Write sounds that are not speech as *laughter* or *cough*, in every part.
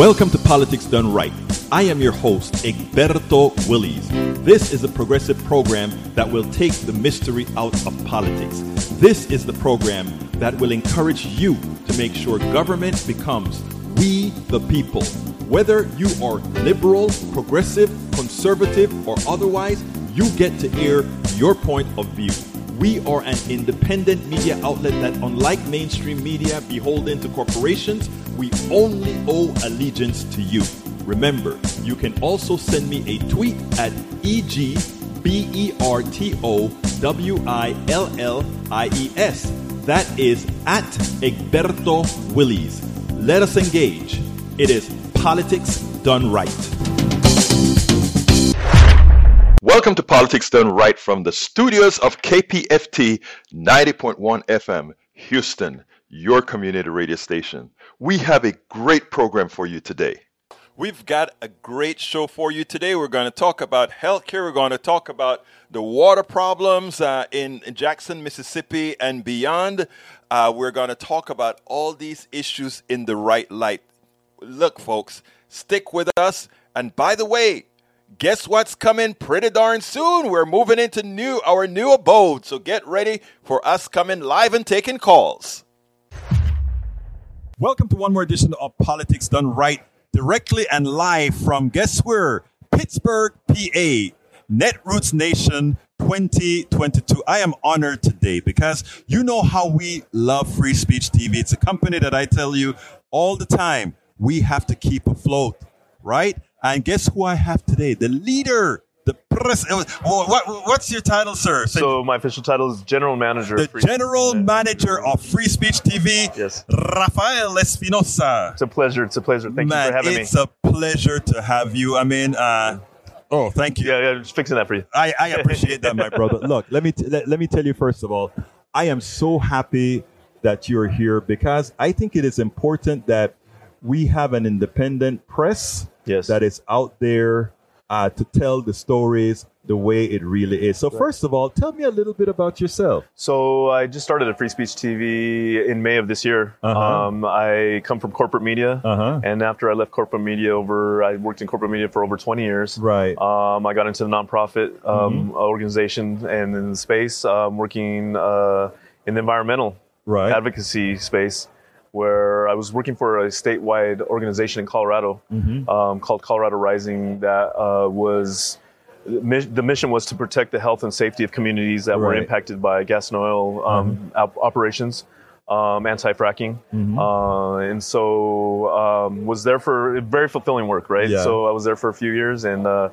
Welcome to Politics Done Right. I am your host, Egberto Willies. This is a progressive program that will take the mystery out of politics. This is the program that will encourage you to make sure government becomes we the people. Whether you are liberal, progressive, conservative, or otherwise, you get to air your point of view. We are an independent media outlet that, unlike mainstream media beholden to corporations, we only owe allegiance to you. Remember, you can also send me a tweet at E-G-B-E-R-T-O-W-I-L-L-I-E-S. That is at Egberto Willies. Let us engage. It is politics done right. Welcome to Politics Done Right from the studios of KPFT 90.1 FM, Houston, your community radio station. We have a great program for you today. We've got a great show for you today. We're going to talk about healthcare. We're going to talk about the water problems uh, in Jackson, Mississippi, and beyond. Uh, we're going to talk about all these issues in the right light. Look, folks, stick with us. And by the way, guess what's coming pretty darn soon? We're moving into new our new abode. So get ready for us coming live and taking calls. Welcome to one more edition of Politics Done Right, directly and live from guess where? Pittsburgh, PA. Netroots Nation 2022. I am honored today because you know how we love Free Speech TV. It's a company that I tell you all the time we have to keep afloat, right? And guess who I have today? The leader, the press. uh, What, what's your title, sir? So my official title is General Manager. the of Free- general manager of Free Speech TV, Yes. Rafael Espinosa. It's a pleasure. It's a pleasure. Thank Man, you for having me. it's a pleasure to have you. I mean, uh, oh, thank you. yeah, yeah, just fixing that for you. I, I appreciate that, my *laughs* brother. Look, let me t- let, let me tell you first of all, I am so happy that you're here because I think it is important that we have an independent press Yes. that is out there uh, to tell the stories the way it really is. So, first of all, tell me a little bit about yourself. So I just started at Free Speech TV in May of this year. Uh-huh. Um, I come from corporate media, Uh-huh. and after I left corporate media, over I worked in corporate media for over 20 years. Right. Um, I got into the nonprofit um, organization and in the space, um, working uh, in the environmental Right. advocacy space, where I was working for a statewide organization in Colorado Mm-hmm. um, called Colorado Rising that uh, was. The mission was to protect the health and safety of communities that were impacted by gas and oil um, op- operations, um, anti-fracking, Mm-hmm. uh, and so um, was there for very fulfilling work, right? Yeah. So I was there for a few years, and uh,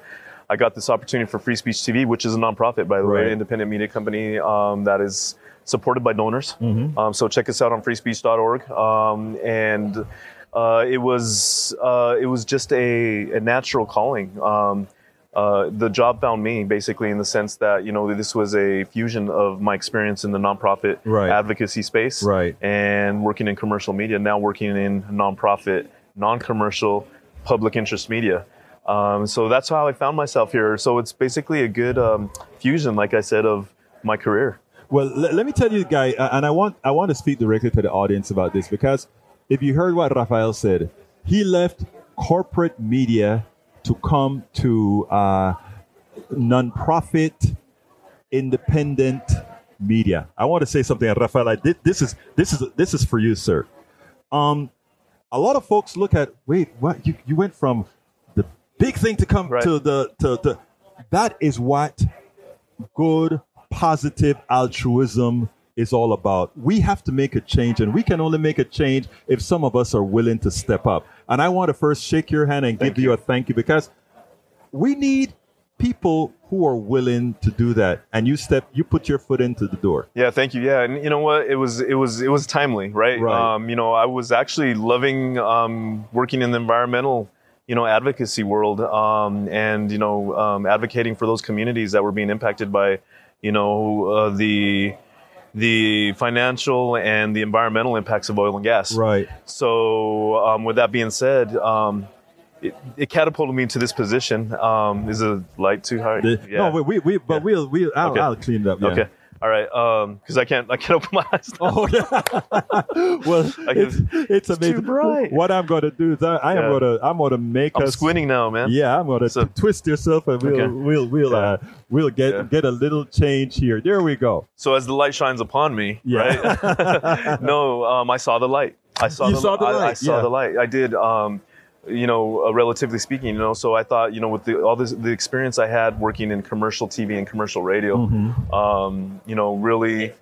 I got this opportunity for Free Speech TV, which is a nonprofit, by the Right. way, independent media company um, that is supported by donors. Mm-hmm. Um, so check us out on freespeech.org. Um, and uh, it was uh, it was just a, a natural calling. Um, uh, the job found me basically in the sense that you know this was a fusion of my experience in the nonprofit Right. advocacy space Right. and working in commercial media. Now working in nonprofit, non-commercial, public interest media. Um, so that's how I found myself here. So it's basically a good um, fusion, like I said, of my career. Well, let, let me tell you, guy, uh, and I want I want to speak directly to the audience about this because if you heard what Rafael said, he left corporate media to come to uh, nonprofit, independent media. I want to say something, Rafael. I did, this is this is this is for you, sir. Um, a lot of folks look at wait, what you you went from the big thing to come Right. to the to the that is what good, positive altruism is all about. We have to make a change, and we can only make a change if some of us are willing to step up. And I want to first shake your hand and give you. a thank you because we need people who are willing to do that. And you step, you put your foot into the door. Yeah, thank you. Yeah, and you know what? It was it was it was timely, right? Right. Um, you know, I was actually loving um, working in the environmental, you know, advocacy world, um, and you know, um, advocating for those communities that were being impacted by, you know, uh, the the financial and the environmental impacts of oil and gas. Right. So, um, with that being said, um, it, it catapulted me to this position. Um, is the light too high? The- No, we, we, we but we'll, we'll I'll, Okay. I'll clean it up. Yeah. Okay. All right, because I can't I can't *laughs* open my eyes. now. Oh, yeah. *laughs* well, I can- it's, it's too amazing. bright. What I'm going to do is I, I am going to I'm going to make I'm us squinting now, man. Yeah, I'm going to So- twist yourself and we'll Okay. we'll we'll Yeah. uh, we'll get Yeah. get a little change here. There we go. So as the light shines upon me, Yeah. right? *laughs* no, um, I saw the light. I saw You the, saw the I, I light, saw yeah. the light. I did. Um, you know, uh, relatively speaking, you know, so I thought, you know, with the, all this, the experience I had working in commercial TV and commercial radio, Mm-hmm. um, you know, really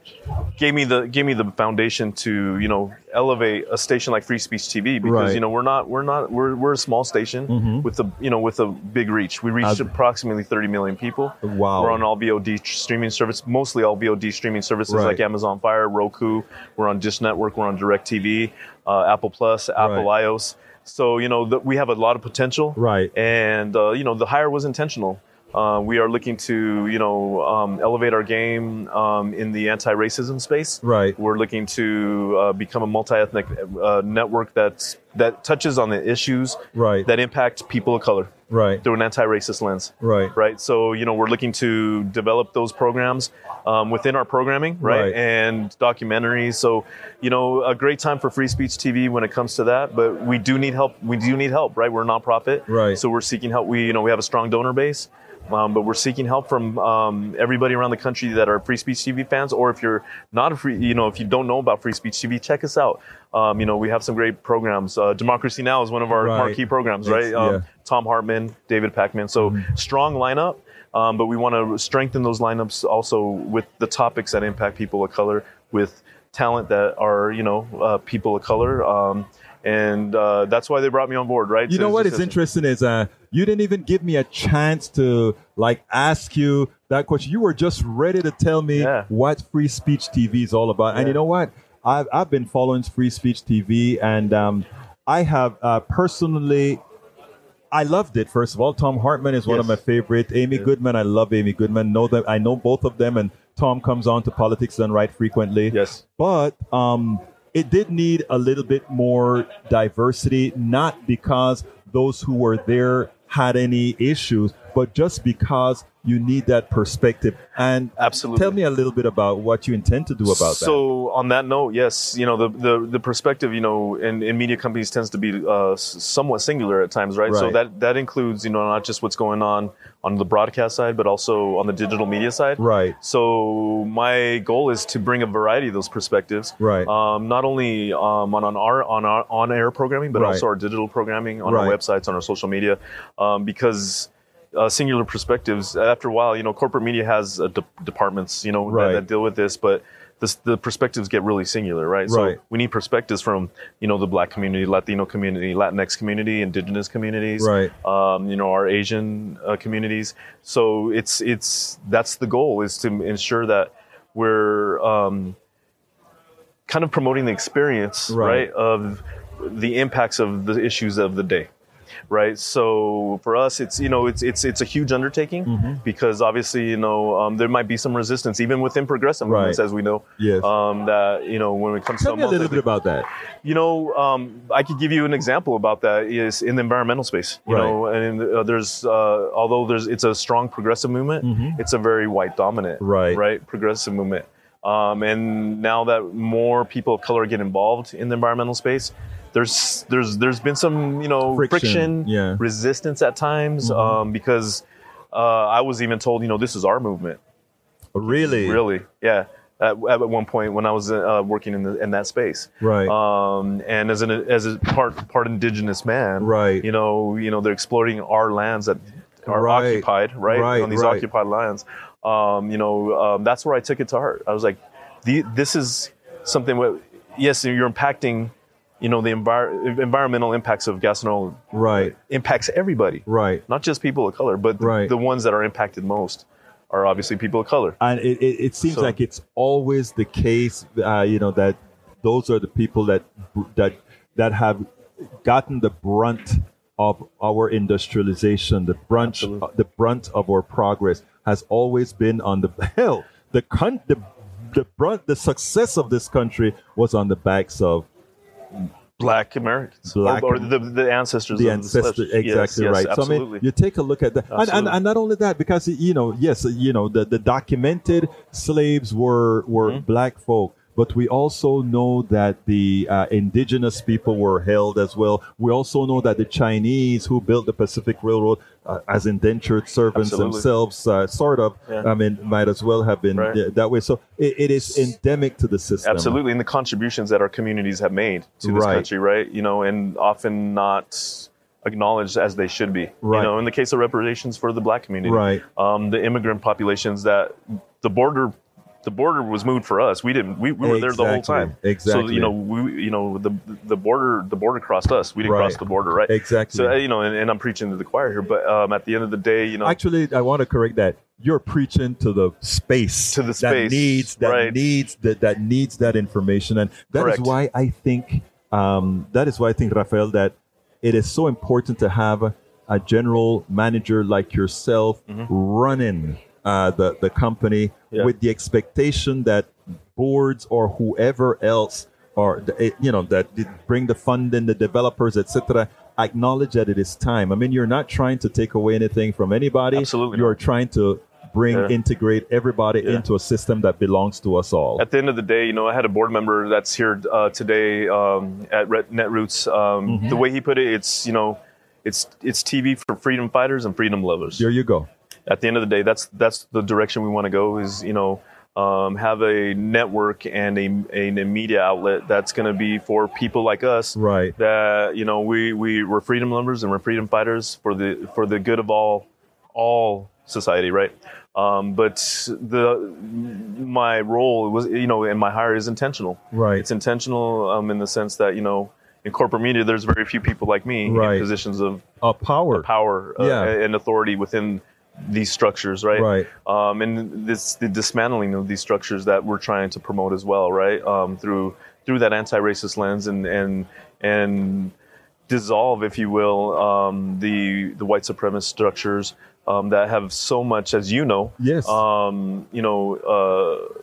gave me the gave me the foundation to, you know, elevate a station like Free Speech TV because Right. you know we're not we're not we're we're a small station Mhm. with a you know with a big reach. We reach As- approximately 30 million people. Wow. We're on all VOD streaming service, mostly all VOD streaming services Right. like Amazon Fire, Roku. We're on Dish Network. We're on DirecTV, uh, Apple Plus, Apple iOS. So you know the, we have a lot of potential. Right. And uh, you know the hire was intentional. Uh, we are looking to you know um, elevate our game um, in the anti-racism space. Right. We're looking to uh, become a multi-ethnic uh, network that's that touches on the issues Right. that impact people of color Right. through an anti-racist lens Right. right? So you know we're looking to develop those programs um, within our programming, right? Right. And documentaries. So you know a great time for free speech TV when it comes to that. But we do need help. We do need help, right? We're a nonprofit, Right. So we're seeking help. We you know we have a strong donor base. Um, but we're seeking help from um, everybody around the country that are Free Speech TV fans, or if you're not a free, you know, if you don't know about Free Speech TV, check us out. Um, you know, we have some great programs. Uh, Democracy Now is one of our Right. marquee programs, right? Um, yeah. Thom Hartmann, David Pakman. So strong lineup, um, but we want to strengthen those lineups also with the topics that impact people of color, with talent that are you know uh, people of color, um, and uh, that's why they brought me on board, right? You So know what just interesting is uh you didn't even give me a chance to like ask you that question. You were just ready to tell me Yeah. what free speech TV is all about. And you know what? I've I've been following free speech TV and um I have uh, personally I loved it. First of all, Thom Hartmann is one of my Yes. favorite. Amy Goodman, I love Amy Goodman. Know them, I know both of them, and Tom comes on to Politics Done Right frequently Yes. but um, it did need a little bit more diversity, not because those who were there had any issues, but just because you need that perspective. And Absolutely. tell me a little bit about what you intend to do about that. so on that note, yes, you know the the, the perspective, you know, in, in media companies tends to be uh, somewhat singular at times, right? So that that includes you know not just what's going on on the broadcast side, but also on the digital media side. Right. So my goal is to bring a variety of those perspectives, Right. Um, not only um, on, on our on our on air programming, but Right. also our digital programming on our websites, on our social media, um, because. Uh, singular perspectives. After a while, you know, corporate media has uh, de- departments, you know, Right. that, that deal with this, but this, the perspectives get really singular, right? Right. So we need perspectives from, you know, the Black community, Latino community, Latinx community, Indigenous communities, Right. um, you know, our Asian uh, communities. So it's it's that's the goal is to ensure that we're um, kind of promoting the experience, Right. right, of the impacts of the issues of the day. Right, so for us, it's you know it's it's it's a huge undertaking Mm-hmm. because obviously you know um, there might be some resistance even within progressive Right. movements, as we know. Yes. Um, that you know when it comes tell to me a little bit about that. you know, um, I could give you an example about that is in the environmental space. You Right. know, and uh, there's uh, although there's it's a strong progressive movement, it's a very white dominant, Mm-hmm. Right. right, progressive movement. Um, and now that more people of color get involved in the environmental space, there's there's there's been some you know Friction, friction, yeah. Mm-hmm. resistance at times um, because uh, I was even told you know this is our movement. Really? Really, yeah. At, at one point when I was uh, working in the, in that space, Right. um, and as an as a part part indigenous man, Right. You know, you know, they're exploiting our lands that are Right. occupied, right, Right, on these right. occupied lands. Um, you know, um, that's where I took it to heart. I was like, the, this is something. Where, yes, you're impacting. You know, the envir- environmental impacts of gas and oil Right. impacts everybody, Right. not just people of color, but Right. the ones that are impacted most are obviously people of color. and it, it, it seems So- like it's always the case uh, you know that those are the people that that that have gotten the brunt of our industrialization the brunt Absolutely. the brunt of our progress has always been on the *laughs* hell the con- the the brunt the success of this country was on the backs of Black Americans, Black or, or the, the ancestors, the of ancestor the exactly yes, yes, right. Absolutely. so i mean you take a look at that. And, and, and not only that because you know yes you know the, the documented slaves were were Mm-hmm. black folk but we also know that the uh, indigenous people were held as well. We also know that the Chinese who built the Pacific Railroad uh, as indentured servants Absolutely. themselves, uh, sort of, Yeah. I mean, might as well have been Right. that way. So it, it is endemic to the system. Absolutely, and the contributions that our communities have made to this Right. country, right? You know, and often not acknowledged as they should be. Right. You know, in the case of reparations for the black community, Right. Um, the immigrant populations that the border. The border was moved for us. We didn't. We, we were there the whole time. Exactly. So you know, we you know the the border the border crossed us. We didn't Right. cross the border, right? Exactly. So uh, you know, and, and I'm preaching to the choir here, but um, at the end of the day, you know, Actually, I want to correct that. You're preaching to the space To the space that needs that right. needs that that needs that information, and that is Correct. why I think um, that is why I think Rafael that it is so important to have a, a general manager like yourself running uh, the the company. Yeah. with the expectation that boards or whoever else or the- you know that bring the funding, the developers, etc. Acknowledge that it is time. I mean, you're not trying to take away anything from anybody. Absolutely you're trying to bring Yeah. integrate everybody Yeah. into a system that belongs to us all. at the end of the day, you know, I had a board member that's here uh, today um, at Netroots. Um, Mm-hmm. The way he put it, it's you know, it's it's TV for freedom fighters and freedom lovers. There you go. At the end of the day, that's that's the direction we want to go. Is you know. Um, have a network and a, a, a media outlet that's going to be for people like us Right. that you know we we we're freedom lovers and we're freedom fighters for the for the good of all all society right um, but the my role was you know and my hire is intentional Right. it's intentional um, in the sense that you know in corporate media there's very few people like me Right. in positions of power. power uh, Yeah. and authority within these structures right Right. um, and this the dismantling of these structures that we're trying to promote as well, right? Um, through through that anti-racist lens and and and dissolve, if you will, um, the the white supremacist structures um, that have so much, as you know, Yes. um, you know,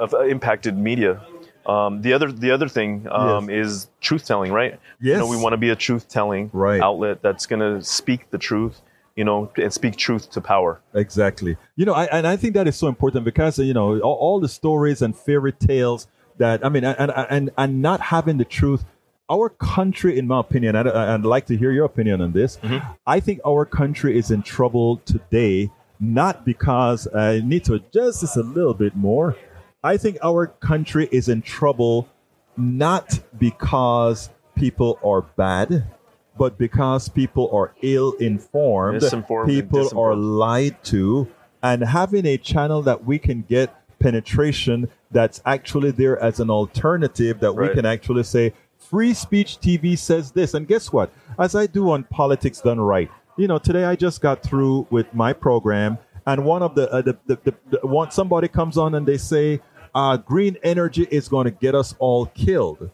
uh, impacted media. Um, the other the other thing um, is truth telling, right? You know, Yes. we want to be a truth telling Right. outlet that's going to speak the truth, you know, and speak truth to power. Exactly. You know, I, and I think that is so important because you know all, all the stories and fairy tales that I mean, and and and not having the truth. Our country, in my opinion, and I'd like to hear your opinion on this. Mm-hmm. I think our country is in trouble today, not because uh, I need to adjust this a little bit more. I think our country is in trouble not because people are bad, but because people are ill informed, people are lied to, and having a channel that we can get penetration that's actually there as an alternative that we can actually say free speech TV says this, and guess what? As I do on politics done right, you know, today I just got through with my program, and one of the uh, the, the, the, the one somebody comes on and they say, uh, "Green energy is going to get us all killed."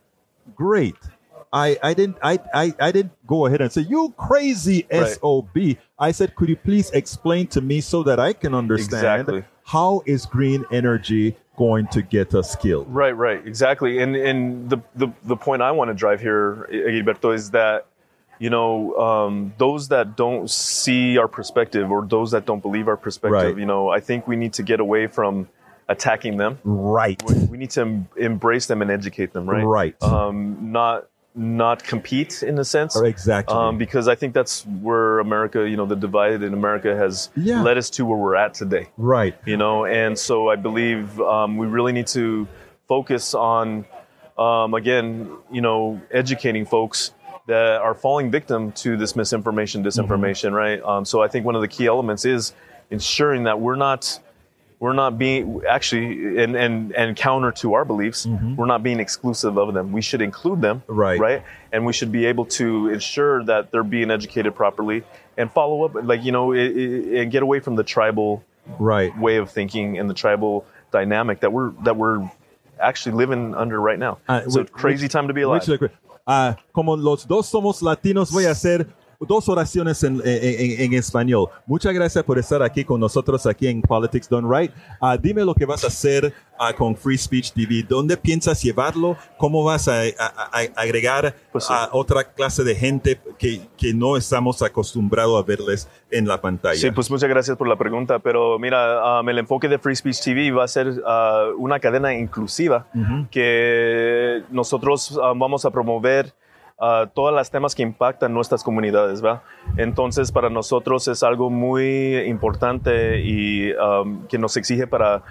Great. I, I didn't I, I, I didn't go ahead and say you crazy Right. sob. I said, could you please explain to me so that I can understand Exactly. how is green energy going to get us killed? Right, right, exactly. And and the the, the point I want to drive here, Gilberto, is that you know um, those that don't see our perspective or those that don't believe our perspective, Right. you know, I think we need to get away from attacking them. Right. We, we need to em- embrace them and educate them, right? Right. Um, not not compete in a sense. Exactly. Um, because I think that's where America, you know, the divide in America has Yeah. led us to where we're at today right. you know and so i believe um, we really need to focus on um, again you know educating folks that are falling victim to this misinformation disinformation right um, so i think one of the key elements is ensuring that we're not we're not being actually and and and counter to our beliefs we're not being exclusive of them we should include them Right. right and we should be able to ensure that they're being educated properly and follow up like you know it, it, and get away from the tribal Right. way of thinking and the tribal dynamic that we're that we're actually living under right now. Uh, it's a which- crazy time to be alive. ah, como los dos somos latinos, voy a hacer dos oraciones en, en- en español. Muchas gracias por estar aquí con nosotros aquí en Politics Done Right. Ah, dime lo que vas a hacer ah, con Free Speech TV. ¿Dónde piensas llevarlo? ¿Cómo vas a, a- a- agregar Pues sí. a otra clase de gente que, que no estamos acostumbrados a verles en la pantalla? Sí, pues muchas gracias por la pregunta, pero mira, um, el enfoque de Free Speech TV va a ser uh, una cadena inclusiva que nosotros um, vamos a promover uh, todas las temas que impactan nuestras comunidades, ¿va? Entonces, para nosotros es algo muy importante y um, que nos exige para,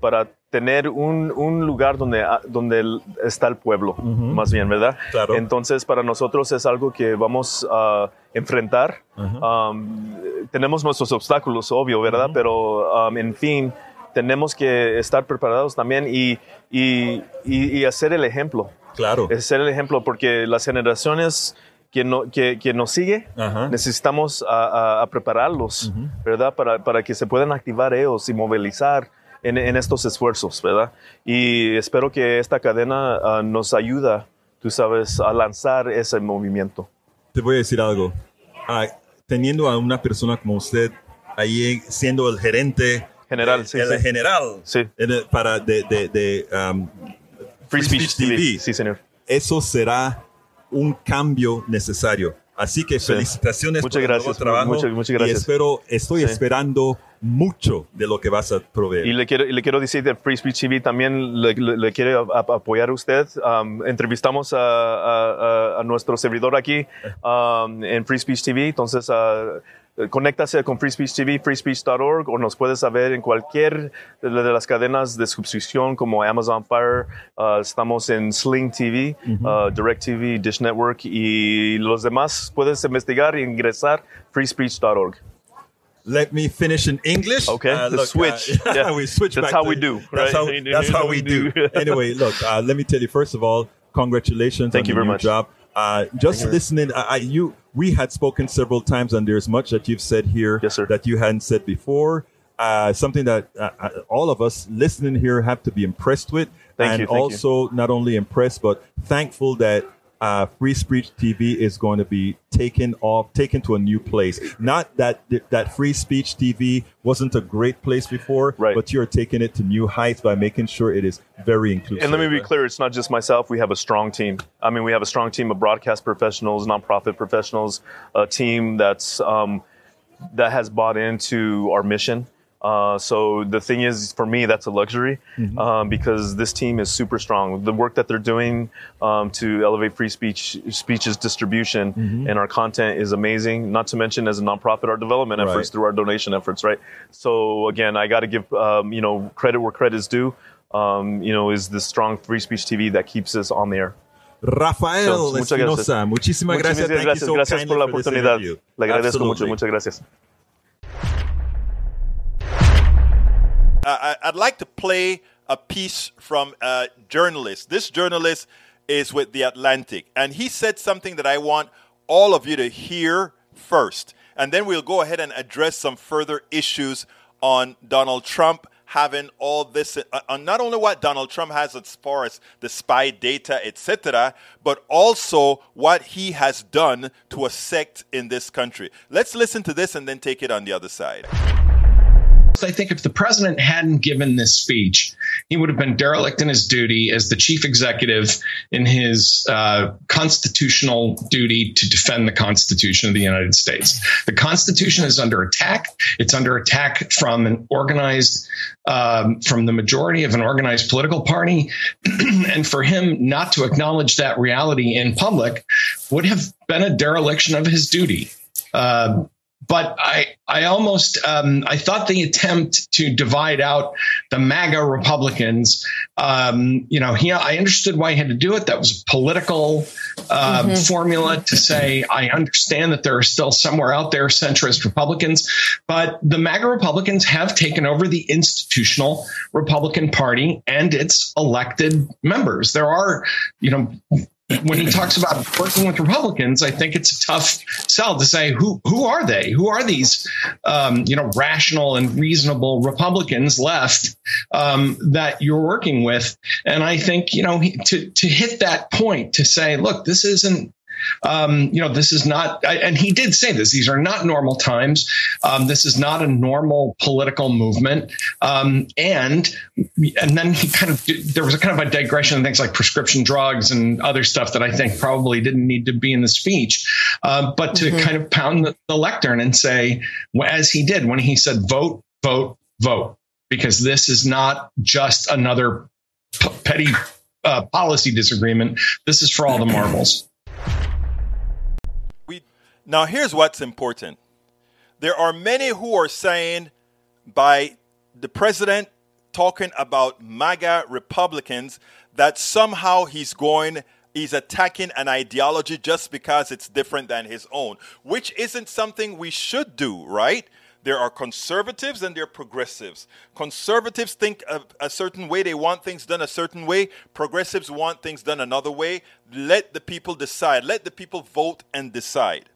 para tener un, un lugar donde, ah, donde está el pueblo, más bien, ¿verdad? Claro. Entonces, para nosotros es algo que vamos a enfrentar. Um, tenemos nuestros obstáculos, obvio, ¿verdad? Pero, um, en fin, tenemos que estar preparados también y, y, y- y hacer el ejemplo. Claro. Es ser el ejemplo porque las generaciones que, no, que, que nos sigue, Ajá. necesitamos a, a- a prepararlos, ¿verdad? Para, para que se puedan activar ellos y movilizar en, en estos esfuerzos, ¿verdad? Y espero que esta cadena ah, nos ayuda, tú sabes, a lanzar ese movimiento. Te voy a decir algo. Ah, teniendo a una persona como usted ahí siendo el gerente General, sí, el sí. general Sí. el- para de, de- de, um, Free Speech TV. TV. Sí, señor. eso será un cambio necesario. Así que felicitaciones Muchas por el nuevo gracias, trabajo muchas- muchas gracias. y espero, estoy Sí. esperando mucho de lo que vas a proveer. Y le quiero, y le quiero decir de Free Speech TV también le, le- le quiere apoyar a usted. Um, entrevistamos a, a- a- a nuestro servidor aquí um, en Free Speech TV. Entonces, uh, conéctase con Free Speech TV, freespeech.org o nos puedes saber en cualquier de, las cadenas de suscripción como Amazon Fire. Uh, estamos en Sling TV, uh, Direct TV, Dish Network y los demás puedes investigar e ingresar freespeech.org. Let me finish in English. Okay, Uh, the look, switch. *laughs* Yeah. we switch That's back how to- we do, That's right? how, *laughs* that's how we do. *laughs* anyway, look, uh, let me tell you, first of all, congratulations Thank on you very much. job. Uh, just listening, you, we had spoken several times, and there's much that you've said here Yes, that you hadn't said before. Uh, something that uh, uh, all of us listening here have to be impressed with, Thank and you, thank you. also not only impressed but thankful that uh, Free Speech TV is going to be taken off, taken to a new place. Not that that Free Speech TV wasn't a great place before, Right. but you're taking it to new heights by making sure it is very inclusive. And let me be clear, it's not just myself. We have a strong team. I mean, we have a strong team of broadcast professionals, nonprofit professionals, a team that's um, that has bought into our mission. Uh, so the thing is, for me, that's a luxury um, because this team is super strong. The work that they're doing um, to elevate free speech, speech's distribution, and our content is amazing. Not to mention, as a nonprofit, our development efforts Right. through our donation efforts, right? So again, I got to give um, you know credit where credit is due. Um, you know, is the strong free speech TV that keeps us on the air. Rafael So, muchas gracias. Espinosa, muchísimas gracias. Muchísimas gracias, so gracias por la oportunidad. Le agradezco mucho, muchas gracias. I, I'd like to play a piece from a journalist. This journalist is with The Atlantic, and he said something that I want all of you to hear first. And then we'll go ahead and address some further issues on Donald Trump having all this, uh, on not only what Donald Trump has as far as the spy data, etc., but also what he has done to a sect in this country. Let's listen to this and then take it on the other side. I think if the president hadn't given this speech, he would have been derelict in his duty as the chief executive in his uh, constitutional duty to defend the Constitution of the United States. The Constitution is under attack. It's under attack from an organized, um, from the majority of an organized political party. *clears throat* and for him not to acknowledge that reality in public would have been a dereliction of his duty. Uh, but I, I almost, um, I thought the attempt to divide out the MAGA Republicans, um, you know, he, I understood why he had to do it. That was a political um, formula to say, I understand that there are still somewhere out there centrist Republicans, but the MAGA Republicans have taken over the institutional Republican Party and its elected members. There are, you know, when he talks about working with Republicans, I think it's a tough sell to say who who are they? Who are these, um, you know, rational and reasonable Republicans left um, that you're working with? And I think you know to to hit that point to say, look, this isn't Um, you know, this is not, and he did say this. These are not normal times. Um, this is not a normal political movement. Um, and and then he kind of there was a kind of a digression in things like prescription drugs and other stuff that I think probably didn't need to be in the speech. Uh, but to mm-hmm. kind of pound the, the lectern and say, as he did when he said, "Vote, vote, vote," because this is not just another p- petty uh, policy disagreement. This is for all the *clears throat* marbles. Now here's what's important. There are many who are saying by the president talking about MAGA Republicans that somehow he's going he's attacking an ideology just because it's different than his own, which isn't something we should do, right? There are conservatives and there are progressives. Conservatives think a, a, certain way, they want things done a certain way. Progressives want things done another way. Let the people decide. Let the people vote and decide.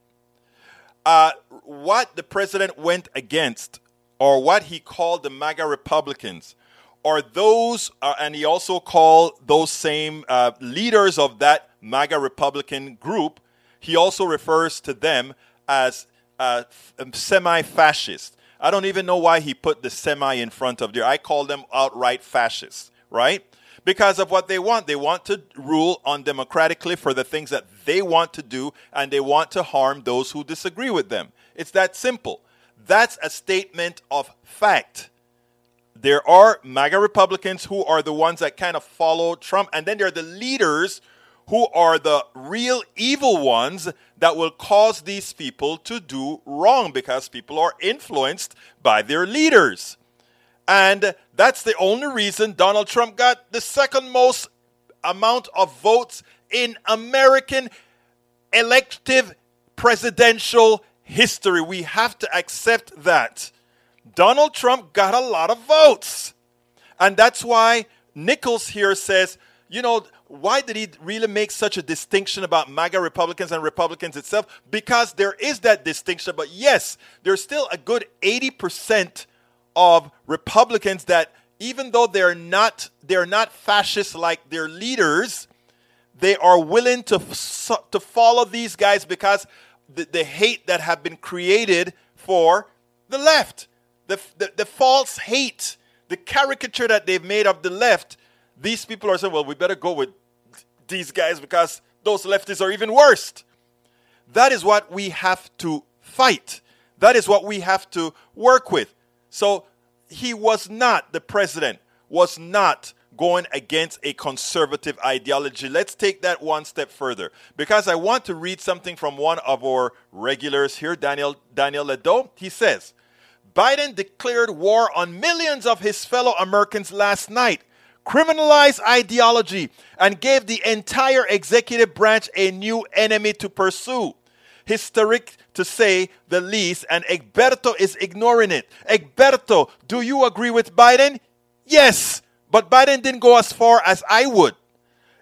Uh, what the president went against, or what he called the MAGA Republicans, are those, uh, and he also called those same uh, leaders of that MAGA Republican group, he also refers to them as uh, semi fascist. I don't even know why he put the semi in front of there. I call them outright fascists, right? Because of what they want. They want to rule undemocratically for the things that they want to do, and they want to harm those who disagree with them. It's that simple. That's a statement of fact. There are MAGA Republicans who are the ones that kind of follow Trump, and then there are the leaders who are the real evil ones that will cause these people to do wrong because people are influenced by their leaders. And that's the only reason Donald Trump got the second most amount of votes in American elective presidential history. We have to accept that. Donald Trump got a lot of votes. And that's why Nichols here says, you know, why did he really make such a distinction about MAGA Republicans and Republicans itself? Because there is that distinction, but yes, there's still a good 80% of Republicans that even though they're not they're not fascist like their leaders, they are willing to to follow these guys because the, the hate that have been created for the left, the, the, the false hate, the caricature that they've made of the left these people are saying, well, we better go with these guys because those leftists are even worse. That is what we have to fight. That is what we have to work with. So he was not, the president was not going against a conservative ideology. Let's take that one step further because I want to read something from one of our regulars here, Daniel Daniel Ledo. He says, Biden declared war on millions of his fellow Americans last night criminalized ideology, and gave the entire executive branch a new enemy to pursue. Historic to say the least, and Egberto is ignoring it. Egberto, do you agree with Biden? Yes, but Biden didn't go as far as I would.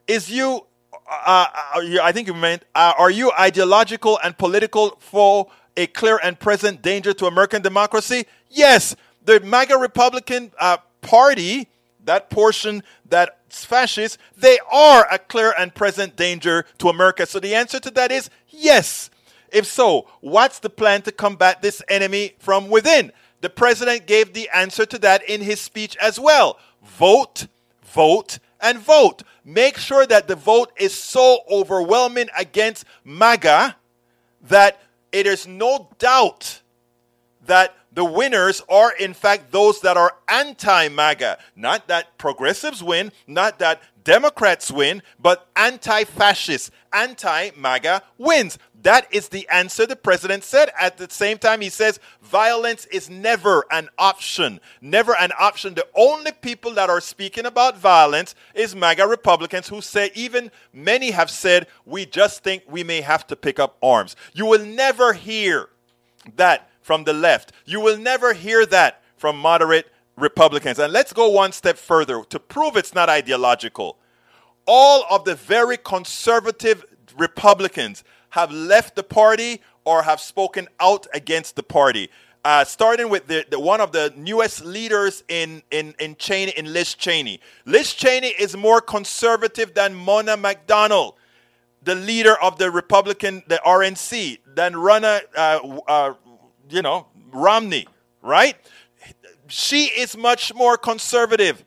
Is you, uh, uh I think you meant, uh, are you ideological and political for a clear and present danger to American democracy? Yes, the MAGA Republican uh, Party that portion that's fascist, they are a clear and present danger to America. So the answer to that is yes. If so, what's the plan to combat this enemy from within? The president gave the answer to that in his speech as well. Vote, vote, and vote. Make sure that the vote is so overwhelming against MAGA that it is no doubt that the winners are, in fact, those that are anti MAGA. Not that progressives win, not that Democrats win, but anti fascist, anti MAGA wins. That is the answer the president said. At the same time, he says violence is never an option. Never an option. The only people that are speaking about violence is MAGA Republicans who say, even many have said, we just think we may have to pick up arms. You will never hear that from the left. You will never hear that from moderate Republicans. And let's go one step further to prove it's not ideological. All of the very conservative Republicans have left the party or have spoken out against the party. Uh, starting with the, the, one of the newest leaders in, in, in Cheney, in Liz Cheney. Liz Cheney is more conservative than Mona McDonald. the leader of the Republican, the RNC, than run a, uh, uh, you know, Romney, right? She is much more conservative.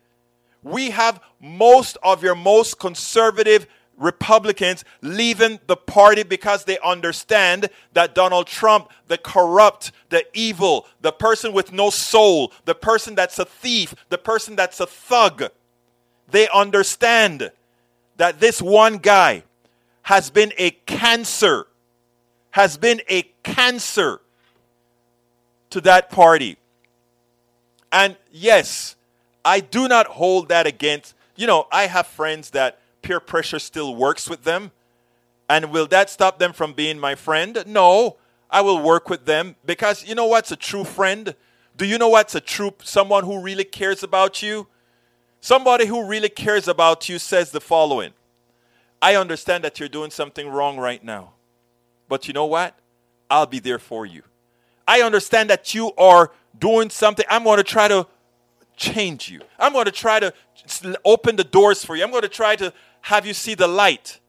We have most of your most conservative Republicans leaving the party because they understand that Donald Trump, the corrupt, the evil, the person with no soul, the person that's a thief, the person that's a thug, they understand that this one guy has been a cancer, has been a cancer to that party. And yes, I do not hold that against, you know, I have friends that peer pressure still works with them. And will that stop them from being my friend? No. I will work with them because you know what's a true friend? Do you know what's a true someone who really cares about you? Somebody who really cares about you says the following I understand that you're doing something wrong right now, but you know what? I'll be there for you. I understand that you are doing something. I'm going to try to change you. I'm going to try to open the doors for you. I'm going to try to have you see the light.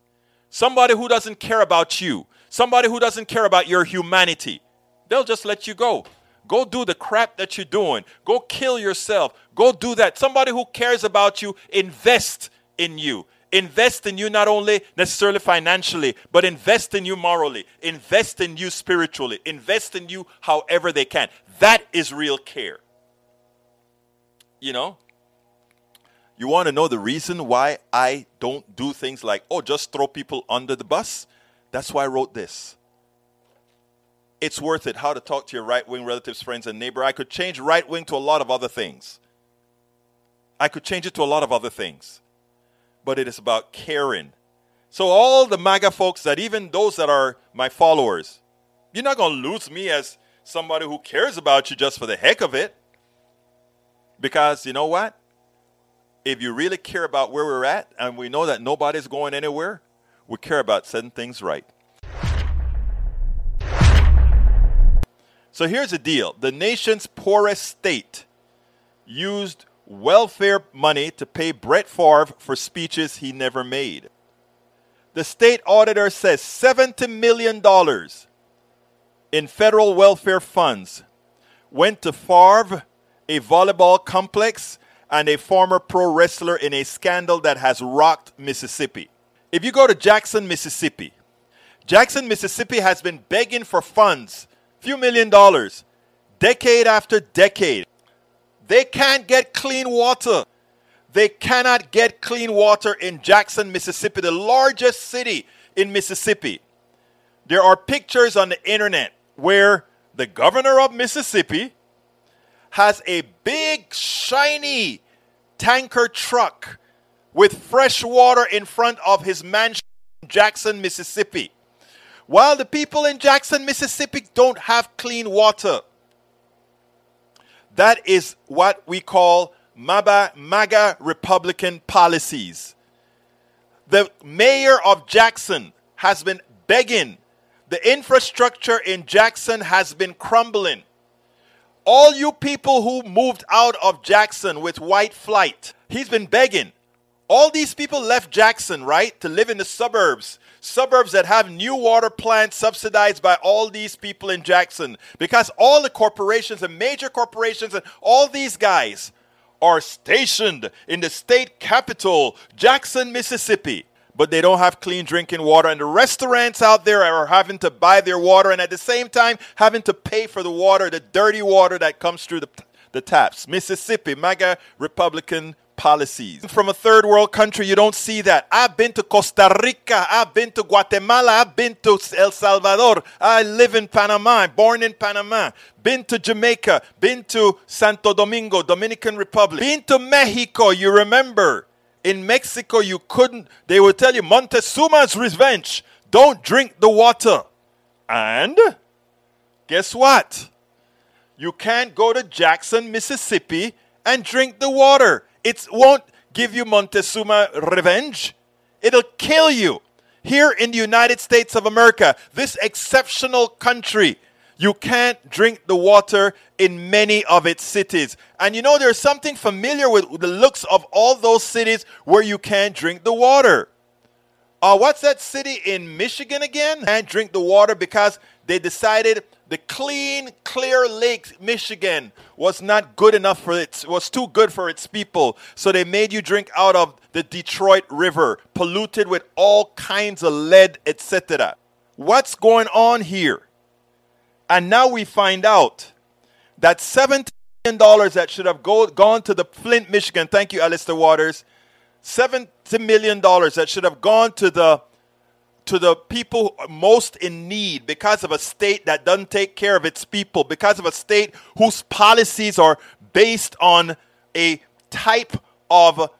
Somebody who doesn't care about you, somebody who doesn't care about your humanity, they'll just let you go. Go do the crap that you're doing. Go kill yourself. Go do that. Somebody who cares about you, invest in you. Invest in you not only necessarily financially, but invest in you morally. Invest in you spiritually. Invest in you however they can. That is real care. You know? You want to know the reason why I don't do things like, oh, just throw people under the bus? That's why I wrote this. It's worth it how to talk to your right wing relatives, friends, and neighbor. I could change right wing to a lot of other things. I could change it to a lot of other things. But it is about caring. So, all the MAGA folks that even those that are my followers, you're not going to lose me as somebody who cares about you just for the heck of it. Because you know what? if you really care about where we're at, and we know that nobody's going anywhere, we care about setting things right. So here's the deal the nation's poorest state used welfare money to pay Brett Favre for speeches he never made. The state auditor says $70 million in federal welfare funds went to Favre, a volleyball complex, and a former pro wrestler in a scandal that has rocked Mississippi. If you go to Jackson, Mississippi, Jackson, Mississippi has been begging for funds, few million dollars, decade after decade. They can't get clean water. They cannot get clean water in Jackson, Mississippi, the largest city in Mississippi. There are pictures on the internet where the governor of Mississippi has a big, shiny tanker truck with fresh water in front of his mansion in Jackson, Mississippi. While the people in Jackson, Mississippi don't have clean water. That is what we call MAGA, MAGA Republican policies. The mayor of Jackson has been begging. The infrastructure in Jackson has been crumbling all you people who moved out of Jackson with white flight, he's been begging. All these people left Jackson, right, to live in the suburbs. Suburbs that have new water plants subsidized by all these people in Jackson. Because all the corporations and major corporations and all these guys are stationed in the state capital, Jackson, Mississippi but they don't have clean drinking water. And the restaurants out there are having to buy their water and at the same time having to pay for the water, the dirty water that comes through the, the taps. Mississippi, MAGA Republican policies. From a third world country, you don't see that. I've been to Costa Rica, I've been to Guatemala, I've been to El Salvador, I live in Panama, born in Panama, been to Jamaica, been to Santo Domingo, Dominican Republic, been to Mexico, you remember. In Mexico, you couldn't, they would tell you Montezuma's revenge. Don't drink the water. And guess what? You can't go to Jackson, Mississippi and drink the water. It won't give you Montezuma revenge. It'll kill you. Here in the United States of America, this exceptional country, you can't drink the water in many of its cities. And you know, there's something familiar with the looks of all those cities where you can't drink the water. Uh, what's that city in Michigan again? And drink the water because they decided the clean, clear lake, Michigan, was not good enough for it. Was too good for its people. So they made you drink out of the Detroit River, polluted with all kinds of lead, etc. What's going on here? And now we find out that $17 million that should have go, gone to the Flint, Michigan, thank you, Alistair Waters, $70 million that should have gone to the to the people most in need because of a state that doesn't take care of its people, because of a state whose policies are based on a type of a,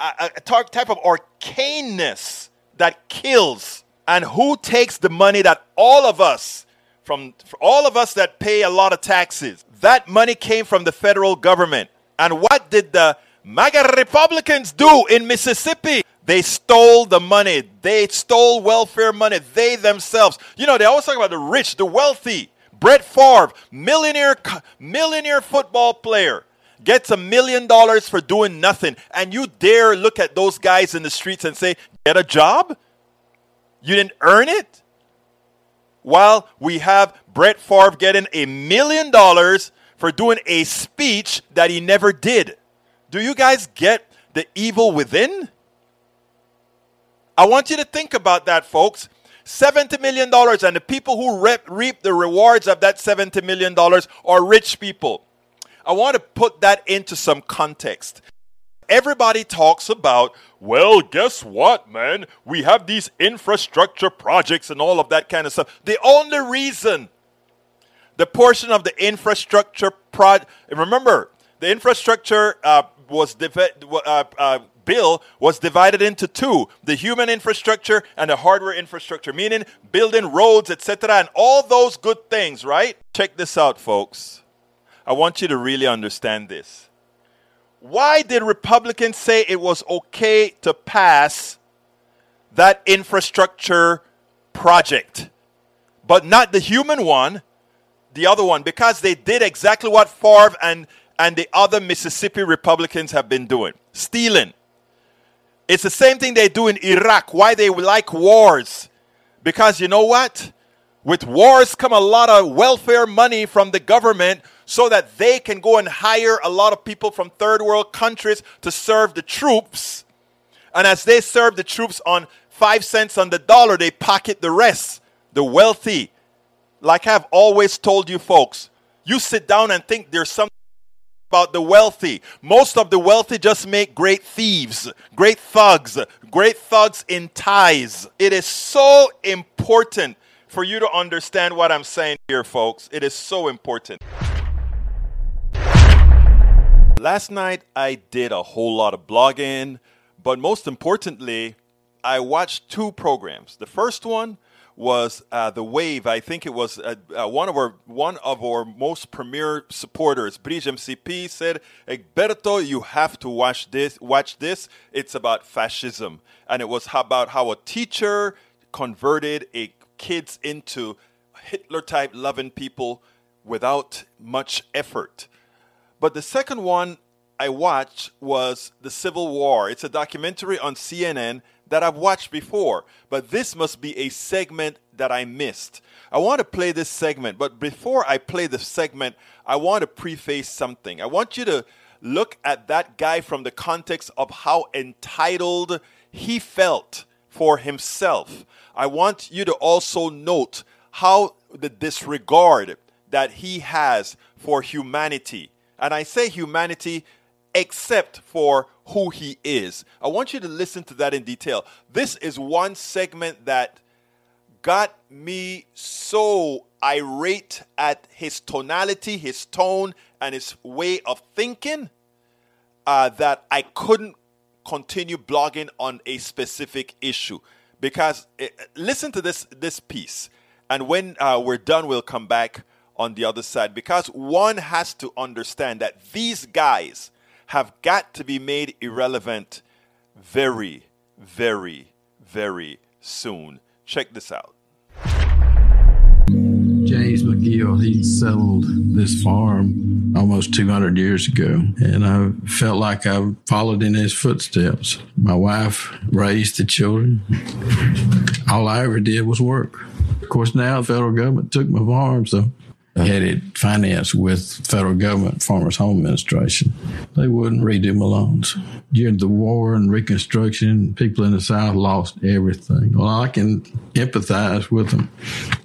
a type of arcaneness that kills. And who takes the money that all of us from all of us that pay a lot of taxes. That money came from the federal government. And what did the MAGA Republicans do in Mississippi? They stole the money. They stole welfare money. They themselves. You know, they always talk about the rich, the wealthy. Brett Favre, millionaire, millionaire football player, gets a million dollars for doing nothing. And you dare look at those guys in the streets and say, get a job? You didn't earn it? while we have Brett Favre getting a million dollars for doing a speech that he never did. Do you guys get the evil within? I want you to think about that, folks. $70 million, and the people who rep, reap the rewards of that $70 million are rich people. I want to put that into some context everybody talks about, well, guess what, man? We have these infrastructure projects and all of that kind of stuff. The only reason the portion of the infrastructure project, remember, the infrastructure uh, was div- uh, uh, bill was divided into two the human infrastructure and the hardware infrastructure meaning building roads etc and all those good things right check this out folks i want you to really understand this why did Republicans say it was okay to pass that infrastructure project, but not the human one, the other one? Because they did exactly what Favre and, and the other Mississippi Republicans have been doing stealing. It's the same thing they do in Iraq. Why they like wars? Because you know what? With wars come a lot of welfare money from the government so that they can go and hire a lot of people from third world countries to serve the troops. And as they serve the troops on five cents on the dollar, they pocket the rest, the wealthy. Like I've always told you folks, you sit down and think there's something about the wealthy. Most of the wealthy just make great thieves, great thugs, great thugs in ties. It is so important for you to understand what I'm saying here, folks. It is so important. Last night I did a whole lot of blogging, but most importantly, I watched two programs. The first one was uh, the Wave. I think it was uh, uh, one of our one of our most premier supporters, Bridge MCP, said, "Egberto, you have to watch this. Watch this. It's about fascism, and it was about how a teacher converted a kids into Hitler type loving people without much effort." But the second one I watched was The Civil War. It's a documentary on CNN that I've watched before, but this must be a segment that I missed. I want to play this segment, but before I play the segment, I want to preface something. I want you to look at that guy from the context of how entitled he felt for himself. I want you to also note how the disregard that he has for humanity and I say humanity except for who he is. I want you to listen to that in detail. This is one segment that got me so irate at his tonality, his tone, and his way of thinking uh, that I couldn't continue blogging on a specific issue. Because it, uh, listen to this this piece, and when uh, we're done, we'll come back on the other side because one has to understand that these guys have got to be made irrelevant very, very, very soon. Check this out. James McGill, he settled this farm almost 200 years ago, and I felt like I followed in his footsteps. My wife raised the children. All I ever did was work. Of course, now the federal government took my farm, so Had it financed with federal government Farmers Home Administration. They wouldn't redo my loans. During the war and Reconstruction, people in the South lost everything. Well, I can empathize with them.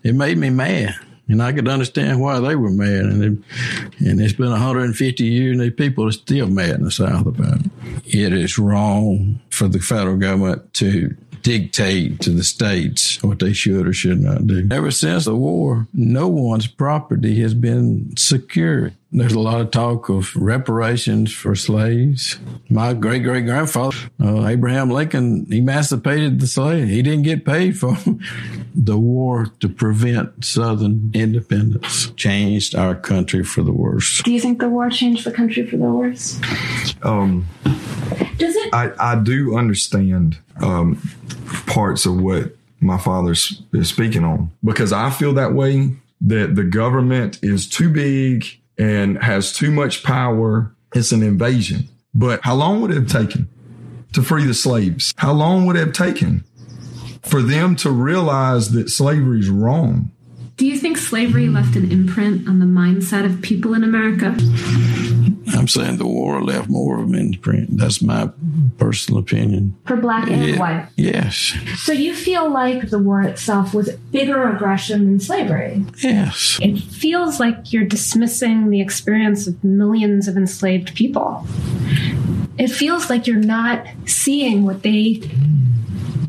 It made me mad. And I could understand why they were mad. And, it, and it's been 150 years, and these people are still mad in the South about it. It is wrong for the federal government to dictate to the states what they should or should not do. Ever since the war, no one's property has been secured. There's a lot of talk of reparations for slaves. My great great grandfather, uh, Abraham Lincoln, emancipated the slave. He didn't get paid for *laughs* the war to prevent Southern independence. Changed our country for the worse. Do you think the war changed the country for the worse? Um, Does it? I, I do understand um, parts of what my father is speaking on because I feel that way that the government is too big and has too much power. It's an invasion. But how long would it have taken to free the slaves? How long would it have taken for them to realize that slavery is wrong? Do you think slavery left an imprint on the mindset of people in America? I'm saying the war left more of an imprint. That's my personal opinion. For black and Yeah, white. Yes. So you feel like the war itself was bigger aggression than slavery? Yes. It feels like you're dismissing the experience of millions of enslaved people. It feels like you're not seeing what they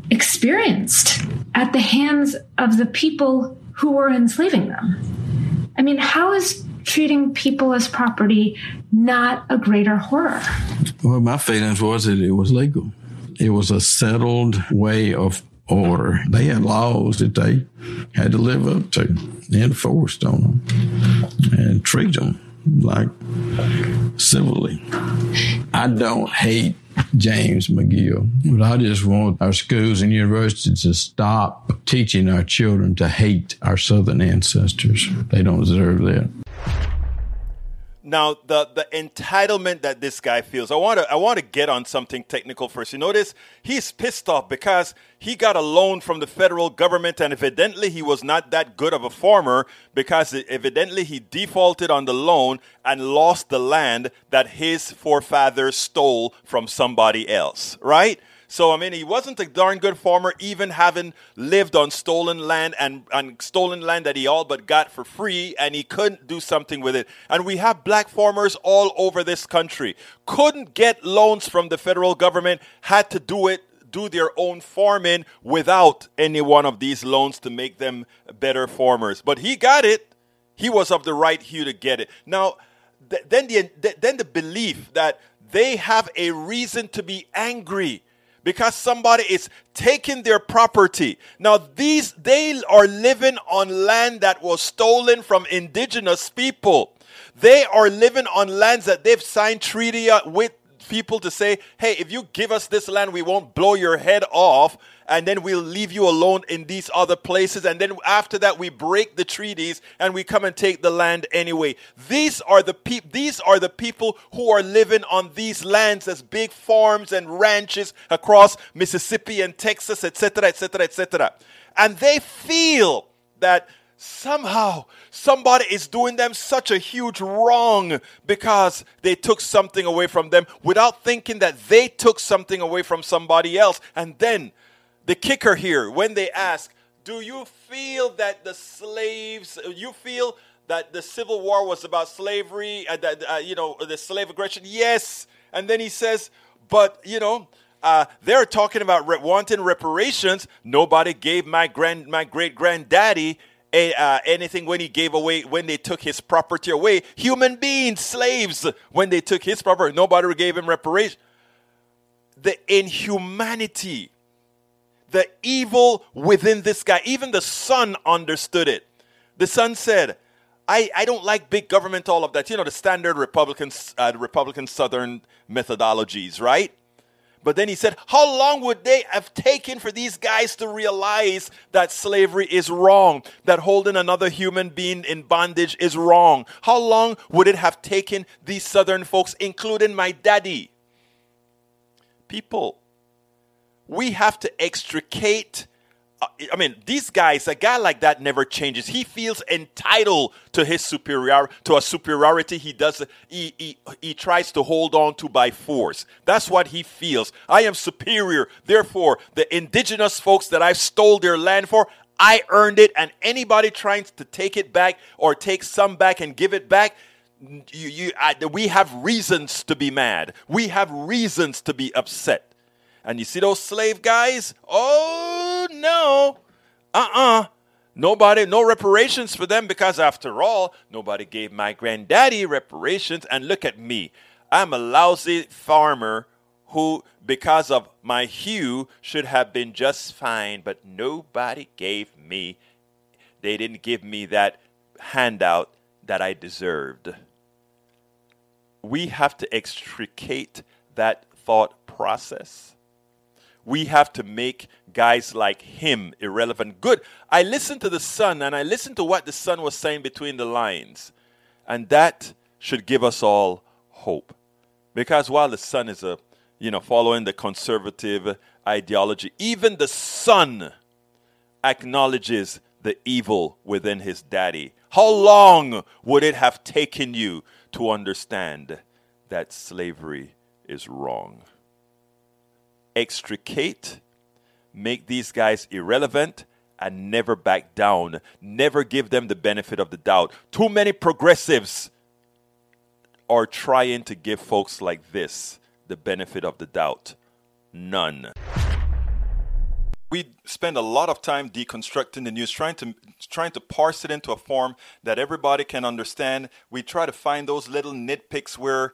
experienced at the hands of the people who were enslaving them. I mean, how is treating people as property not a greater horror? Well, my feelings was that it was legal. It was a settled way of order. They had laws that they had to live up to, enforced on them, and treat them like civilly. I don't hate James McGill, but I just want our schools and universities to stop teaching our children to hate our Southern ancestors. They don't deserve that. Now, the the entitlement that this guy feels, I want to I want to get on something technical first. You notice he's pissed off because he got a loan from the federal government, and evidently he was not that good of a farmer because evidently he defaulted on the loan and lost the land that his forefathers stole from somebody else. Right? So, I mean, he wasn't a darn good farmer, even having lived on stolen land and, and stolen land that he all but got for free, and he couldn't do something with it. And we have black farmers all over this country. Couldn't get loans from the federal government, had to do it do their own farming without any one of these loans to make them better farmers. But he got it. He was of the right hue to get it. Now, th- then the th- then the belief that they have a reason to be angry because somebody is taking their property. Now these they are living on land that was stolen from indigenous people. They are living on lands that they've signed treaty with people to say, "Hey, if you give us this land, we won't blow your head off." And then we'll leave you alone in these other places. And then after that, we break the treaties and we come and take the land anyway. These are the people. These are the people who are living on these lands as big farms and ranches across Mississippi and Texas, etc., etc., etc. And they feel that somehow somebody is doing them such a huge wrong because they took something away from them without thinking that they took something away from somebody else. And then the kicker here, when they ask, Do you feel that the slaves, you feel that the Civil War was about slavery, uh, that, uh, you know, the slave aggression? Yes. And then he says, But, you know, uh, they're talking about re- wanting reparations. Nobody gave my grand, my great granddaddy uh, anything when he gave away when they took his property away. Human beings, slaves, when they took his property, nobody gave him reparation. The inhumanity, the evil within this guy. Even the son understood it. The son said, I, I don't like big government, all of that. You know, the standard Republican, uh, Republican Southern methodologies, right? But then he said, How long would they have taken for these guys to realize that slavery is wrong, that holding another human being in bondage is wrong? How long would it have taken these southern folks, including my daddy? People, we have to extricate I mean, these guys, a guy like that never changes. He feels entitled to his superior, to a superiority he does. He, he, he tries to hold on to by force. That's what he feels. I am superior. Therefore, the indigenous folks that I've stole their land for, I earned it. And anybody trying to take it back or take some back and give it back, you, you, I, we have reasons to be mad. We have reasons to be upset. And you see those slave guys? Oh no. Uh-uh. Nobody, no reparations for them because after all, nobody gave my granddaddy reparations. And look at me. I'm a lousy farmer who, because of my hue, should have been just fine, but nobody gave me, they didn't give me that handout that I deserved. We have to extricate that thought process we have to make guys like him irrelevant. Good. I listened to the son and I listened to what the son was saying between the lines. And that should give us all hope. Because while the son is a, you know, following the conservative ideology, even the son acknowledges the evil within his daddy. How long would it have taken you to understand that slavery is wrong? Extricate, make these guys irrelevant, and never back down. Never give them the benefit of the doubt. Too many progressives are trying to give folks like this the benefit of the doubt. None we spend a lot of time deconstructing the news, trying to trying to parse it into a form that everybody can understand. We try to find those little nitpicks where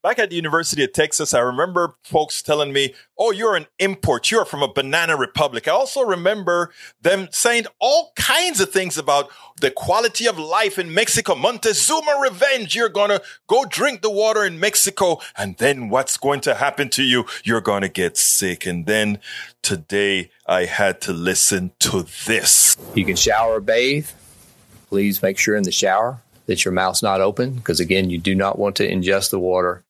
Back at the University of Texas, I remember folks telling me, Oh, you're an import. You're from a banana republic. I also remember them saying all kinds of things about the quality of life in Mexico. Montezuma revenge. You're going to go drink the water in Mexico. And then what's going to happen to you? You're going to get sick. And then today I had to listen to this. You can shower bathe. Please make sure in the shower that your mouth's not open because again, you do not want to ingest the water.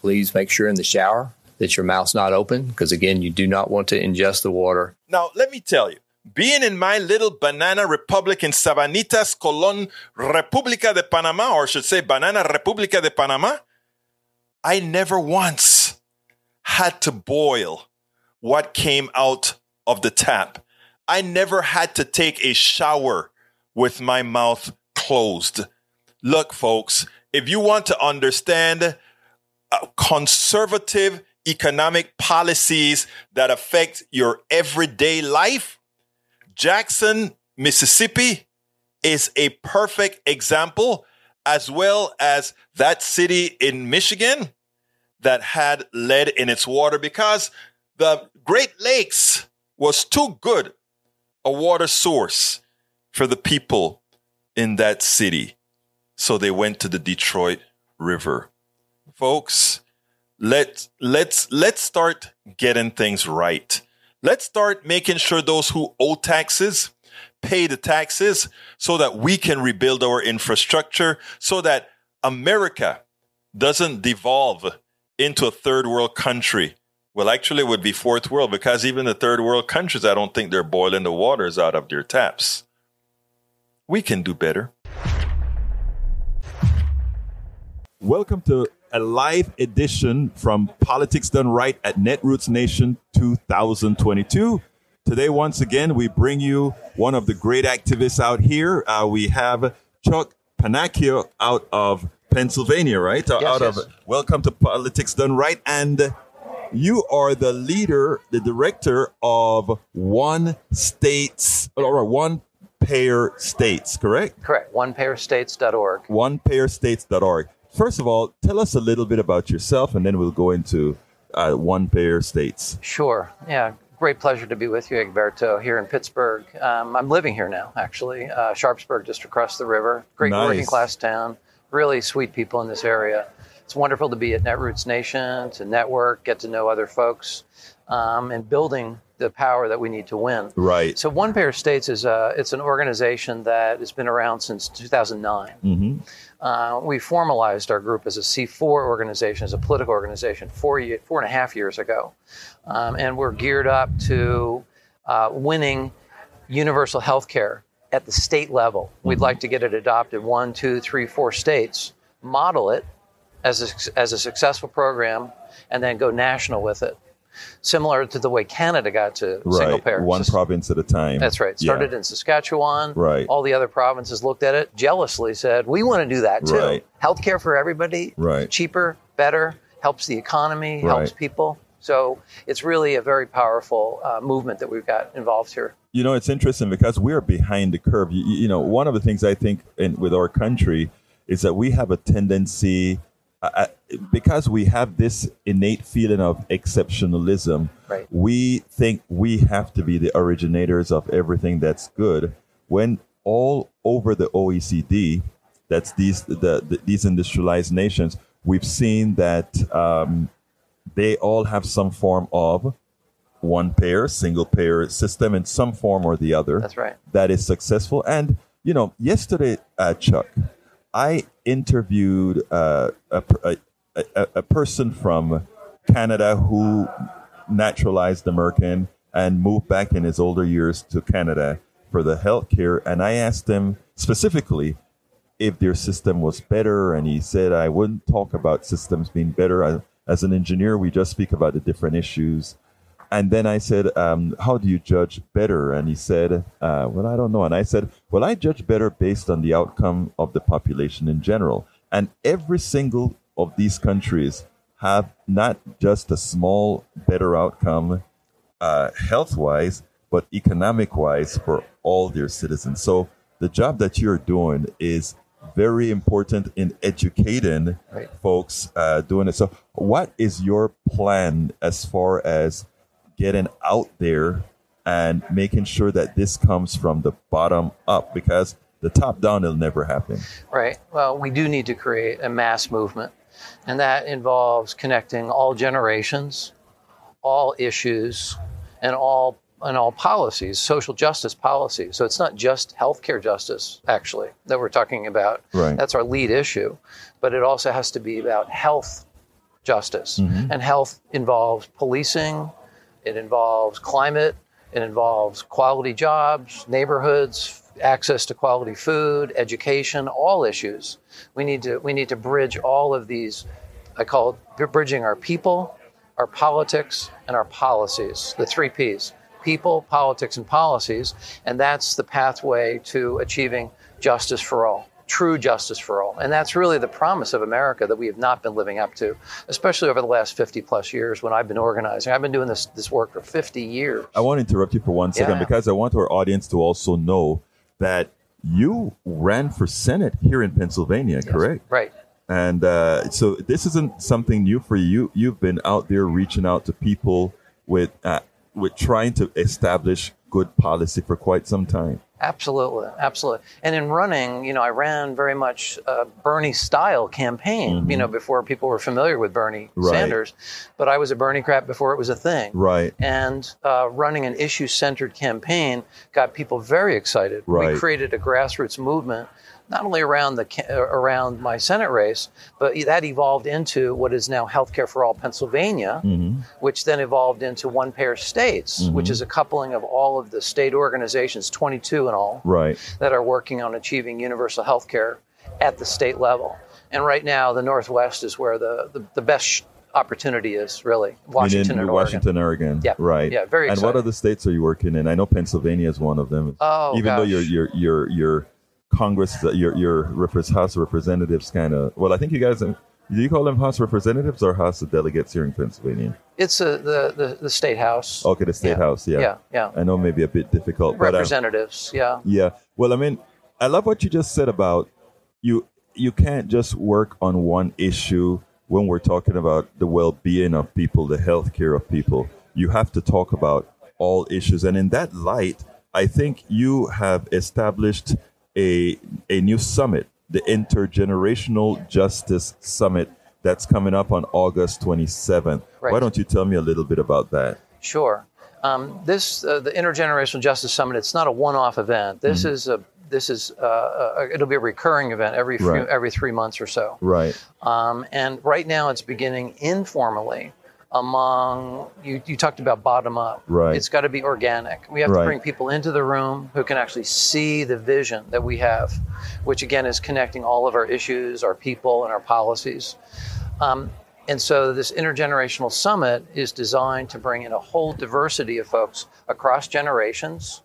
Please make sure in the shower that your mouth's not open because again, you do not want to ingest the water. Now, let me tell you, being in my little banana republic in Sabanitas, Colon, República de Panama, or I should say Banana República de Panama, I never once had to boil what came out of the tap. I never had to take a shower with my mouth closed. Look, folks, if you want to understand uh, conservative economic policies that affect your everyday life, Jackson, Mississippi is a perfect example, as well as that city in Michigan that had lead in its water because the Great Lakes was too good a water source for the people in that city. So they went to the Detroit River. Folks, let's let's let's start getting things right. Let's start making sure those who owe taxes pay the taxes so that we can rebuild our infrastructure so that America doesn't devolve into a third world country. Well, actually, it would be fourth world because even the third world countries, I don't think they're boiling the waters out of their taps. We can do better. Welcome to a live edition from Politics Done Right at Netroots Nation 2022. Today, once again, we bring you one of the great activists out here. Uh, we have Chuck Pennacchio out of Pennsylvania, right? Yes, out yes. of Welcome to Politics Done Right, and you are the leader, the director of One States or One Payer States, correct? Correct. OnePayerStates.org. OnePayerStates.org. First of all, tell us a little bit about yourself, and then we'll go into uh, One Payer States. Sure. Yeah. Great pleasure to be with you, Egberto, here in Pittsburgh. Um, I'm living here now, actually. Uh, Sharpsburg, just across the river. Great Nice. working class town. Really sweet people in this area. It's wonderful to be at Netroots Nation, to network, get to know other folks, um, and building the power that we need to win. Right. So, One Payer of States is a, it's an organization that has been around since 2009. hmm Uh, we formalized our group as a C4 organization, as a political organization, four, ye- four and a half years ago. Um, and we're geared up to uh, winning universal health care at the state level. We'd like to get it adopted one, two, three, four states, model it as a, as a successful program, and then go national with it. Similar to the way Canada got to single payer. One province at a time. that's right. Yeah. Started in Saskatchewan. Right. All the other provinces looked at it, jealously said, "We want to do that too. Right. Healthcare for everybody, Right. cheaper, better, helps the economy, helps people." So it's really a very powerful uh, movement that we've got involved here. You know, it's interesting because we're behind the curve. You, you know, one of the things I think in, with our country is that we have a tendency, uh, because we have this innate feeling of exceptionalism, Right. we think we have to be the originators of everything that's good. When all over the OECD, that's these the, the these industrialized nations, we've seen that um, they all have some form of one payer, single payer system in some form or the other. That's right. That is successful. And, you know, yesterday, uh, Chuck, I interviewed uh, a, a, a, a person from Canada who naturalized American and moved back in his older years to Canada for the healthcare. And I asked him specifically if their system was better. And he said, I wouldn't talk about systems being better. I, as an engineer, we just speak about the different issues. And then I said, um, How do you judge better? And he said, uh, Well, I don't know. And I said, Well, I judge better based on the outcome of the population in general. And every single of these countries have not just a small better outcome uh, health wise, but economic wise for all their citizens. So the job that you're doing is very important in educating Right. folks uh, doing it. So, what is your plan as far as getting out there and making sure that this comes from the bottom up? Because the top down, it'll never happen. Right. Well, we do need to create a mass movement, and that involves connecting all generations, all issues, and all and all policies, social justice policies. So it's not just healthcare justice, actually, that we're talking about. Right. That's our lead issue, but it also has to be about health justice, mm-hmm. and health involves policing, it involves climate, it involves quality jobs, neighborhoods, access to quality food, education, all issues. We need to we need to bridge all of these. I call it bridging our people, our politics, and our policies. The three P's: people, politics, and policies. And that's the pathway to achieving justice for all. True justice for all. And that's really the promise of America that we have not been living up to, especially over the last 50 plus years when I've been organizing. I've been doing this, this work for 50 years. I want to interrupt you for one second Yeah. because I want our audience to also know that you ran for Senate here in Pennsylvania, correct? Right. And uh, so this isn't something new for you. You've been out there reaching out to people with uh, with trying to establish good policy for quite some time. Absolutely, absolutely. And in running, you know, I ran very much a Bernie style campaign, you know, before people were familiar with Bernie Mm-hmm. Right. Sanders. But I was a Berniecrat before it was a thing. Right. And uh, running an issue centered campaign got people very excited. Right. We created a grassroots movement. Not only around the uh, around my Senate race, but that evolved into what is now Healthcare for All Pennsylvania, Mm-hmm. which then evolved into One Payer States, which is a coupling of all of the state organizations, 22 in all, Right. that are working on achieving universal health care at the state level. And right now, the Northwest is where the, the, the best sh- opportunity is, really. Washington in and Washington, Oregon. Yeah. Right. Yeah, very And what other states are you working in? I know Pennsylvania is one of them. Oh, Even though you're you're you're you're Congress, uh, your your House of Representatives, kind of. Well, I think you guys. Do you call them House of Representatives or House of Delegates here in Pennsylvania? It's a, the, the the state house. Okay, the state Yeah. house. Yeah. Yeah, yeah. I know maybe a bit difficult, but uh, Representatives. yeah. yeah. Well, I mean, I love what you just said about you. You can't just work on one issue when we're talking about the well-being of people, the health care of people. You have to talk about all issues, and in that light, I think you have established a a new summit, the Intergenerational Justice Summit, that's coming up on August 27th. Right. Why don't you tell me a little bit about that? Sure. Um, this uh, the Intergenerational Justice Summit. It's not a one-off event. This is a this is uh, uh, it'll be a recurring event every few, Right. every three months or so. Right. Um, and right now it's beginning informally among you. You talked about bottom up. Right. It's got to be organic. We have Right. to bring people into the room who can actually see the vision that we have, which again is connecting all of our issues, our people, and our policies. Um, and so this intergenerational summit is designed to bring in a whole diversity of folks across generations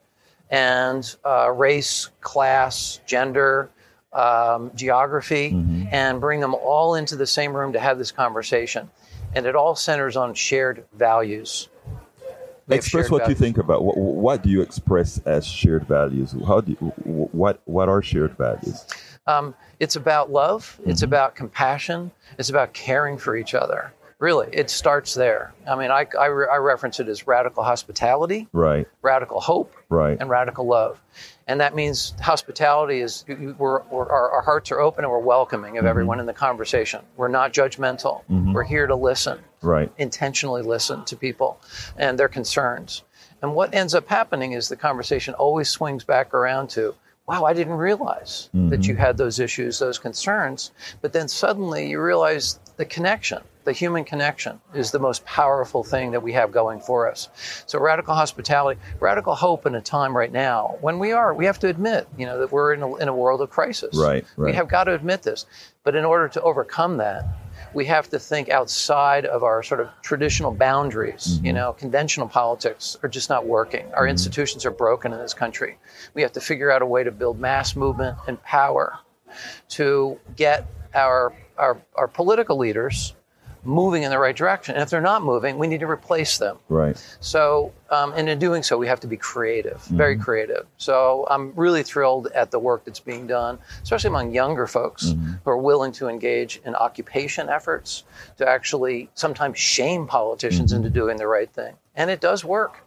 and uh, race, class, gender, um, geography, and bring them all into the same room to have this conversation. And it all centers on shared values. Have express shared what you think about what, what do you express as shared values how do you, what what are shared values Um, it's about love. It's Mm-hmm. about compassion. It's about caring for each other. Really, it starts there. I mean, I, I, re- I reference it as radical hospitality, right radical hope, right and radical love. And that means hospitality is you- we're, we're, our, our hearts are open and we're welcoming of Mm-hmm. everyone in the conversation. We're not judgmental. We're here to listen, right intentionally listen to people and their concerns. And what ends up happening is the conversation always swings back around to, wow, I didn't realize that you had those issues, those concerns. But then suddenly you realize the connection, the human connection, is the most powerful thing that we have going for us. So radical hospitality, radical hope in a time right now when we are, we have to admit, you know, that we're in a, in a world of crisis. Right, We have got to admit this. But in order to overcome that, we have to think outside of our sort of traditional boundaries. You mm-hmm. know, conventional politics are just not working. Our mm-hmm. institutions are broken in this country. We have to figure out a way to build mass movement and power to get our our, our political leaders moving in the right direction. And if they're not moving, we need to replace them. right So, um, and in doing so, we have to be creative, very mm-hmm. creative. So, I'm really thrilled at the work that's being done, especially among younger folks mm-hmm. who are willing to engage in occupation efforts to actually sometimes shame politicians mm-hmm. into doing the right thing. And it does work.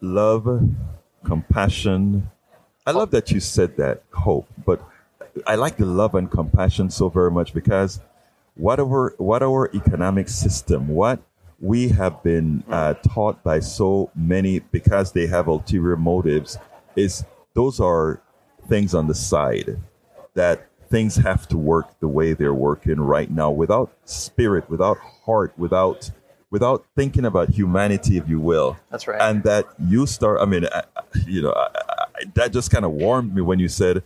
love compassion i love that you said that hope but i like the love and compassion so very much because what our what our economic system what we have been uh, taught by so many because they have ulterior motives is those are things on the side that things have to work the way they're working right now without spirit without heart without without thinking about humanity if you will That's right. and that you start i mean I, I- you know I, I, that just kind of warmed me when you said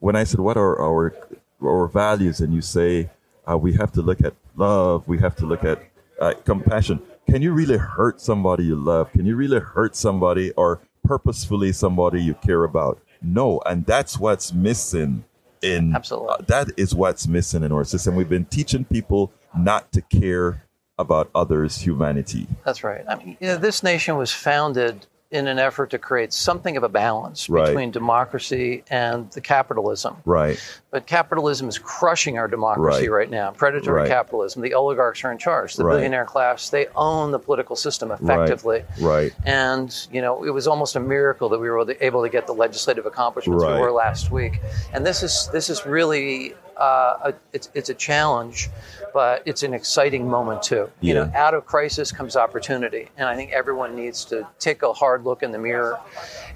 when i said what are our our values and you say uh, we have to look at love. We have to look at uh, compassion. Can you really hurt somebody you love? Can you really hurt somebody or purposefully somebody you care about? No and that's what's missing in Absolutely. uh, that is what's missing in our system. We've been teaching people not to care about others humanity. That's right. I mean, you know, this nation was founded in an effort to create something of a balance Right. between democracy and the capitalism. right But capitalism is crushing our democracy Right. right, now. Predatory Right. capitalism. The oligarchs are in charge. The billionaire class, they own the political system effectively. right And, you know, it was almost a miracle that we were able to get the legislative accomplishments we were last week. And this is this is really uh, a, it's it's a challenge, but it's an exciting moment too. You know, out of crisis comes opportunity, and I think everyone needs to take a hard look in the mirror.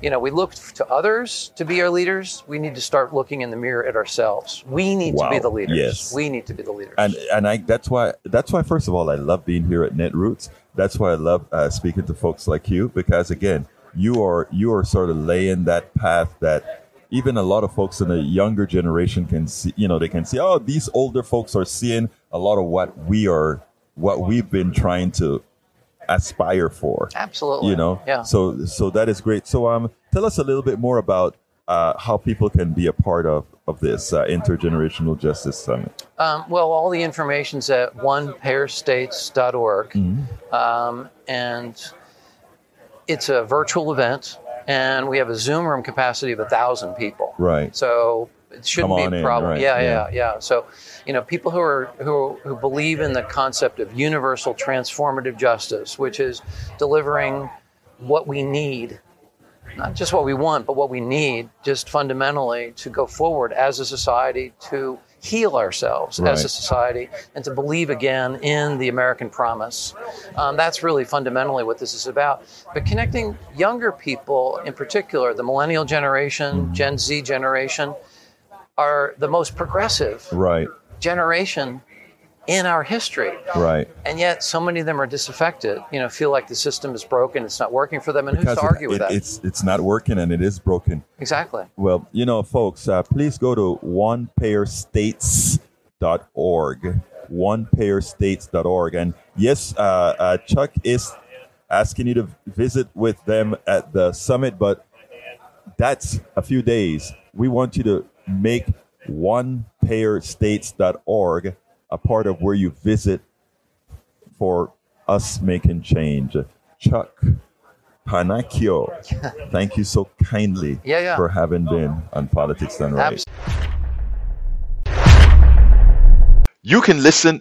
You know, we look to others to be our leaders. We need to start looking in the mirror at ourselves. We need to be the leaders. Yes. We need to be the leaders. and and I that's why that's why first of all I love being here at Netroots. That's why I love uh, speaking to folks like you because again you are you are sort of laying that path that even a lot of folks in the younger generation can see. You know they can see oh these older folks are seeing a lot of what we are what we've been trying to aspire for. Absolutely. You know Yeah. so so that is great. So um tell us a little bit more about uh, how people can be a part of, of this uh, Intergenerational Justice Summit? Um, well, all the information's at onepayerstates.org. Mm-hmm. Um, and it's a virtual event, and we have a Zoom room capacity of a thousand people. Right. So it shouldn't be a problem. in, right, yeah, yeah. yeah, yeah, So, you know, people who are who who believe in the concept of universal transformative justice, which is delivering what we need, not just what we want, but what we need, just fundamentally to go forward as a society to heal ourselves Right. as a society and to believe again in the American promise. Um, that's really fundamentally what this is about. But connecting younger people, in particular, the millennial generation, Gen Z generation, are the most progressive Right, generation in our history. right. And yet, so many of them are disaffected. You know, feel like the system is broken, it's not working for them, and who's to it- argue with that? It's, it's not working and it is broken. exactly. Well, you know, folks, uh, please go to onepayerstates.org. Onepayerstates.org. And yes, uh, uh, Chuck is asking you to visit with them at the summit, but that's a few days. We want you to make onepayerstates.org a part of where you visit for us making change. Chuck Pennacchio, thank you so kindly Yeah, yeah. for having been on Politics Done Right. You can listen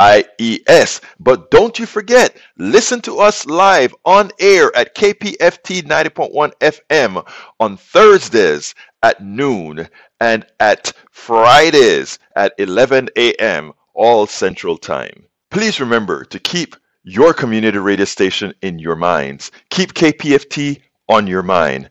IES. But don't you forget, listen to us live on air at KPFT 90.1 FM on Thursdays at noon and at Fridays at 11 a.m. all Central Time. Please remember to keep your community radio station in your minds. Keep KPFT on your mind.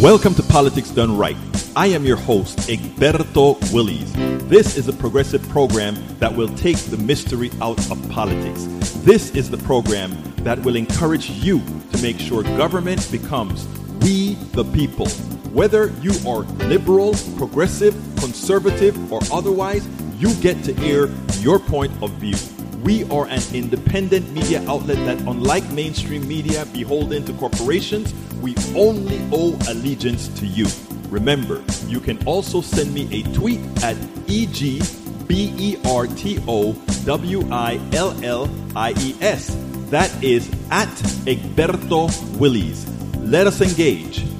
Welcome to Politics Done Right. I am your host, Egberto Willies. This is a progressive program that will take the mystery out of politics. This is the program that will encourage you to make sure government becomes we the people. Whether you are liberal, progressive, conservative, or otherwise, you get to air your point of view. We are an independent media outlet that, unlike mainstream media beholden to corporations, we only owe allegiance to you. Remember, you can also send me a tweet at E-G-B-E-R-T-O-W-I-L-L-I-E-S. That is at Egberto Willies. Let us engage.